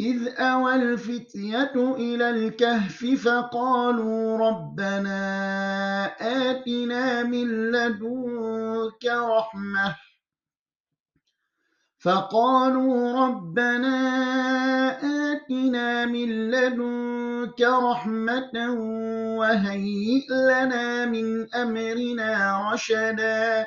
إذ أوى الفتية إلى الكهف فقالوا ربنا آتنا من لدنك رحمة. فقالوا ربنا آتنا من لدنك رحمة وهيئ لنا من أمرنا رشدا.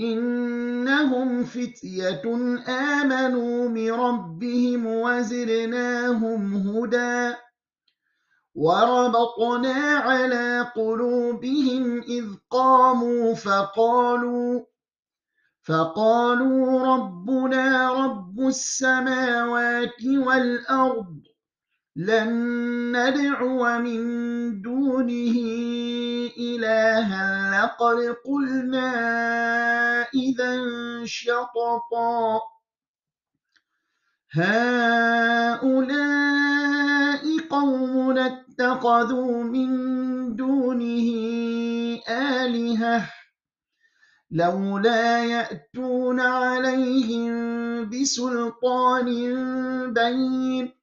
إنهم فتية آمنوا بربهم وزرناهم هدى وربطنا على قلوبهم إذ قاموا فقالوا فقالوا ربنا رب السماوات والأرض لن ندعو من دونه إلها لقد قلنا إذا شططا. هؤلاء قوم اتخذوا من دونه آلهة لولا يأتون عليهم بسلطان بين.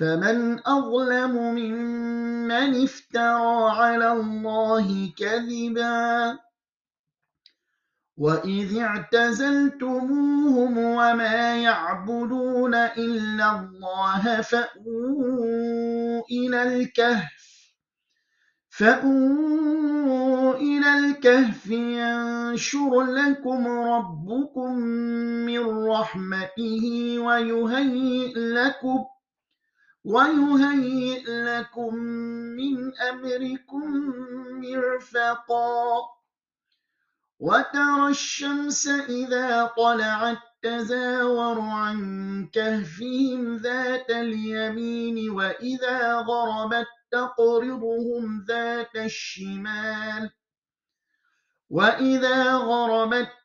فمن أظلم ممن افترى على الله كذبا وإذ اعتزلتموهم وما يعبدون إلا الله فأووا إلى الكهف فأووا إلى الكهف ينشر لكم ربكم من رحمته ويهيئ لكم ويهيئ لكم من أمركم مرفقا وترى الشمس إذا طلعت تزاور عن كهفهم ذات اليمين وإذا غربت تقرضهم ذات الشمال وإذا غربت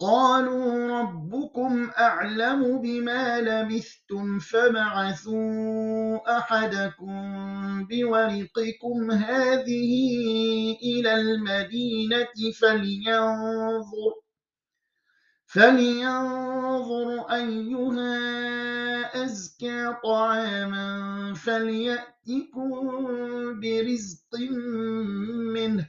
قالوا ربكم أعلم بما لبثتم فابعثوا أحدكم بورقكم هذه إلى المدينة فلينظر فلينظر أيها أزكى طعاما فليأتكم برزق منه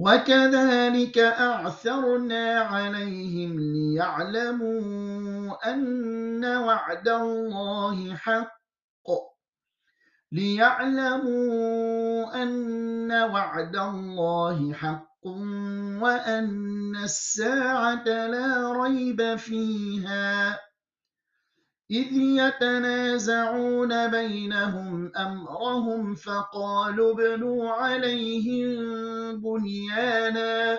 وكذلك أعثرنا عليهم ليعلموا أن وعد الله حق. ليعلموا أن وعد الله حق وأن الساعة لا ريب فيها. إذ يتنازعون بينهم أمرهم فقالوا ابنوا عليهم بنيانا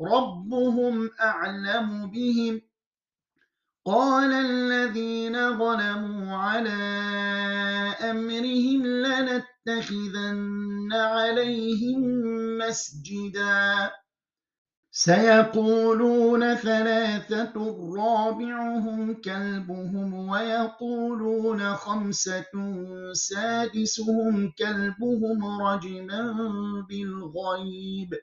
ربهم أعلم بهم قال الذين ظلموا على أمرهم لنتخذن عليهم مسجدا سيقولون ثلاثة رابعهم كلبهم ويقولون خمسة سادسهم كلبهم رجما بالغيب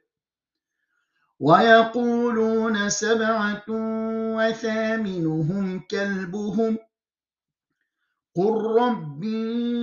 ويقولون سبعة وثامنهم كلبهم قل ربي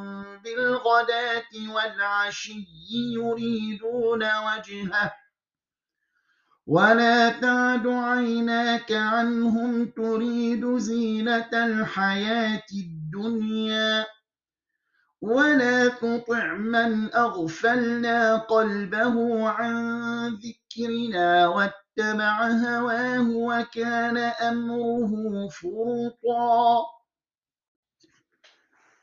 بالغداة والعشي يريدون وجهه. ولا تعد عيناك عنهم تريد زينة الحياة الدنيا. ولا تطع من أغفلنا قلبه عن ذكرنا واتبع هواه وكان أمره فرطا.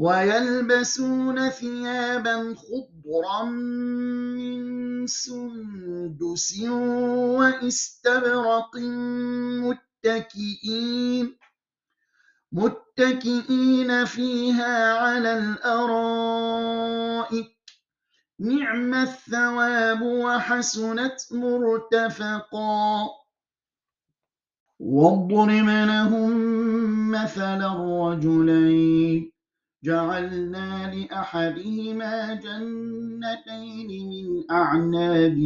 ويلبسون ثيابا خضرا من سندس واستبرق متكئين متكئين فيها على الأرائك. نعم الثواب وحسنت مرتفقا. واضرب لهم مثل الرجلين جعلنا لأحدهما جنتين من أعناب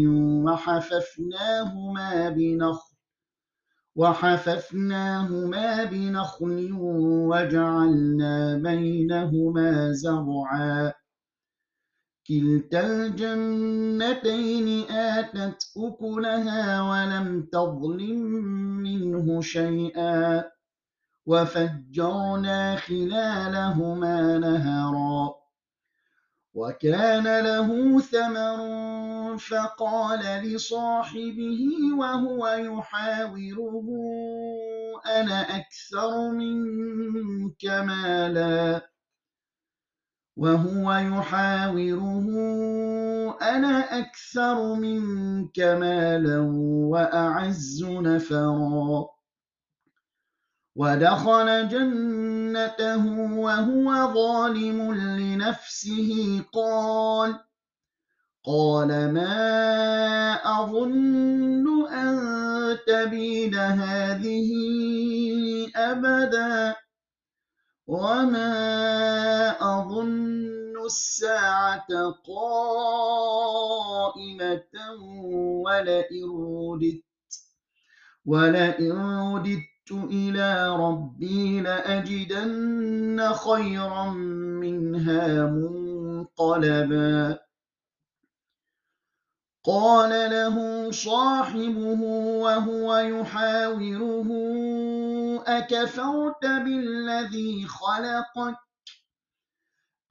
وحففناهما بنخل وحففناهما بنخل وجعلنا بينهما زرعا. كلتا الجنتين آتت أكلها ولم تظلم منه شيئا. وفجرنا خلالهما نهرا وكان له ثمر فقال لصاحبه وهو يحاوره أنا أكثر منك مالا. وهو يحاوره أنا أكثر منك مالا وأعز نفرا. ودخل جنته وهو ظالم لنفسه. قال قال ما أظن أن تبيد هذه أبدا وما أظن الساعة قائمة ولئن رددت ولئن رددت إلى ربي لأجدن خيرا منها منقلبا. قال له صاحبه وهو يحاوره أكفرت بالذي خلقك؟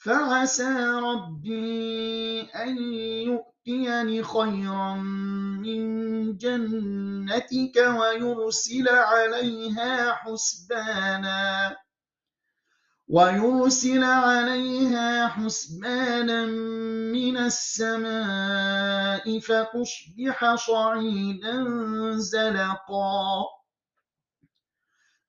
فعسى ربي أن يؤتيني خيرا من جنتك ويرسل عليها حسبانا ويرسل عليها حسبانا من السماء فتصبح صعيدا زلقا.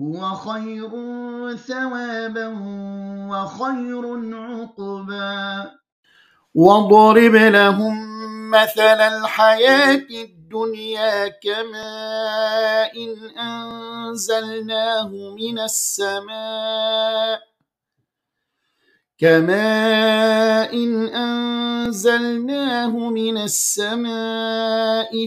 هو خير ثوابا وخير عقبا. واضرب لهم مثل الحياة الدنيا كماء إن أنزلناه من السماء. كماء إن أنزلناه من السماء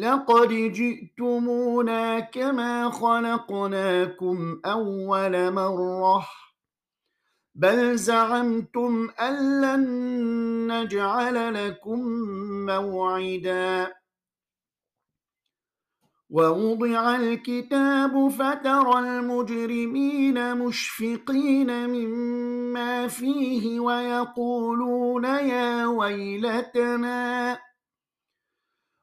لقد جئتمونا كما خلقناكم أول مرة. بل زعمتم أن لن نجعل لكم موعدا. ووضع الكتاب فترى المجرمين مشفقين مما فيه ويقولون يا ويلتنا.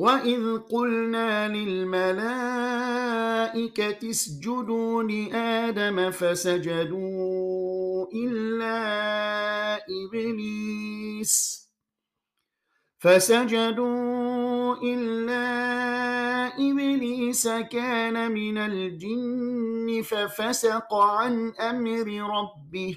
وإذ قلنا للملائكة اسجدوا لآدم فسجدوا إلا إبليس فسجدوا إلا إبليس كان من الجن ففسق عن أمر ربه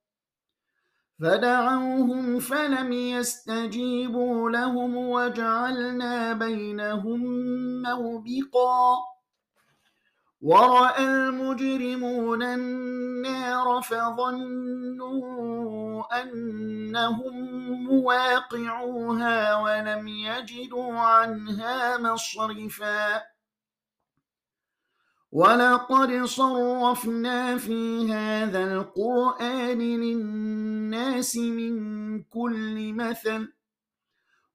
فدعوهم فلم يستجيبوا لهم وجعلنا بينهم موبقا. ورأى المجرمون النار فظنوا أنهم مواقعوها ولم يجدوا عنها مصرفا. ولقد صرفنا في هذا القرآن للناس من كل مثل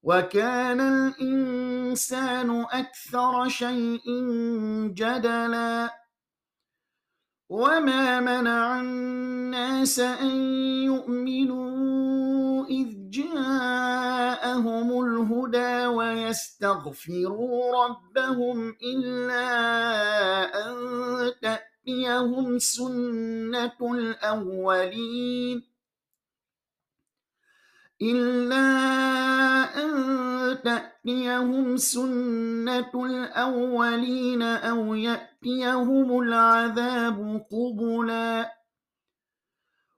وكان الإنسان أكثر شيء جدلا وما منع الناس أن يؤمنوا إذ جاءهم الهدى ويستغفروا ربهم إلا أن تأتيهم سنة الأولين إلا أن تأتيهم سنة الأولين أو يأتيهم العذاب قبلا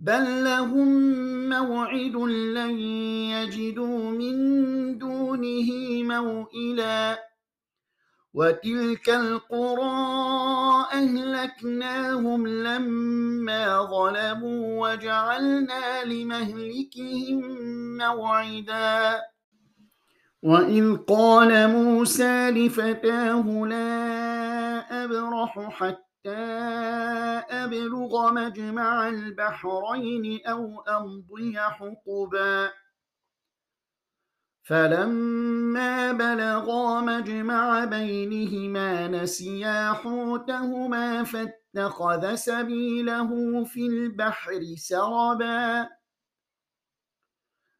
بل لهم موعد لن يجدوا من دونه موئلا وتلك القرى أهلكناهم لما ظلموا وجعلنا لمهلكهم موعدا وإذ قال موسى لفتاه لا أبرح حتى أبلغ مجمع البحرين أو أمضي حقباً فلما بلغا مجمع بينهما نسيا حوتهما فاتخذ سبيله في البحر سربا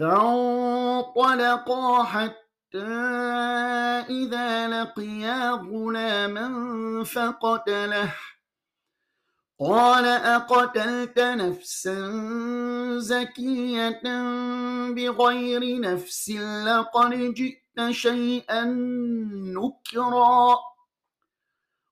فانطلقا حتى إذا لقيا غلاما فقتله. قال أقتلت نفسا زكية بغير نفس لقد جئت شيئا نكرا.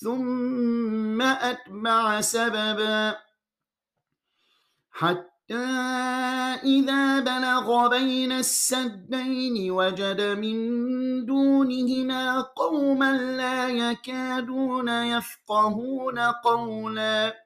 ثم أتبع سببا. حتى إذا بلغ بين السدين وجد من دونهما قوما لا يكادون يفقهون قولا.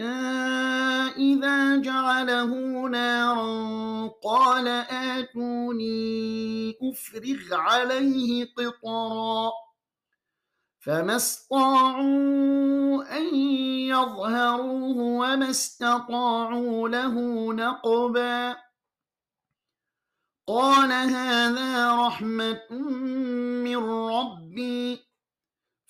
إذا جعله نارا قال آتوني أفرغ عليه قطرا. فما استطاعوا أن يظهروه وما استطاعوا له نقبا. قال هذا رحمة من ربي.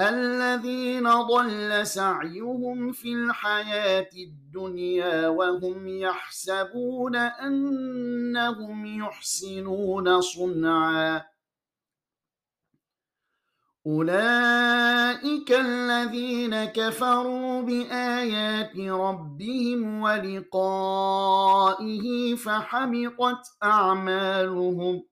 الذين ضل سعيهم في الحياة الدنيا وهم يحسبون أنهم يحسنون صنعا. أولئك الذين كفروا بآيات ربهم ولقائه فحبطت أعمالهم.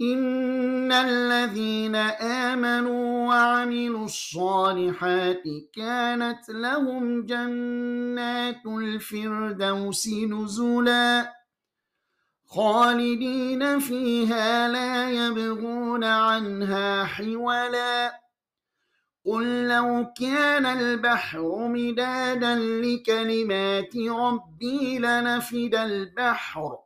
إن الذين آمنوا وعملوا الصالحات كانت لهم جنات الفردوس نزلا خالدين فيها لا يبغون عنها حولا قل لو كان البحر مدادا لكلمات ربي لنفد البحر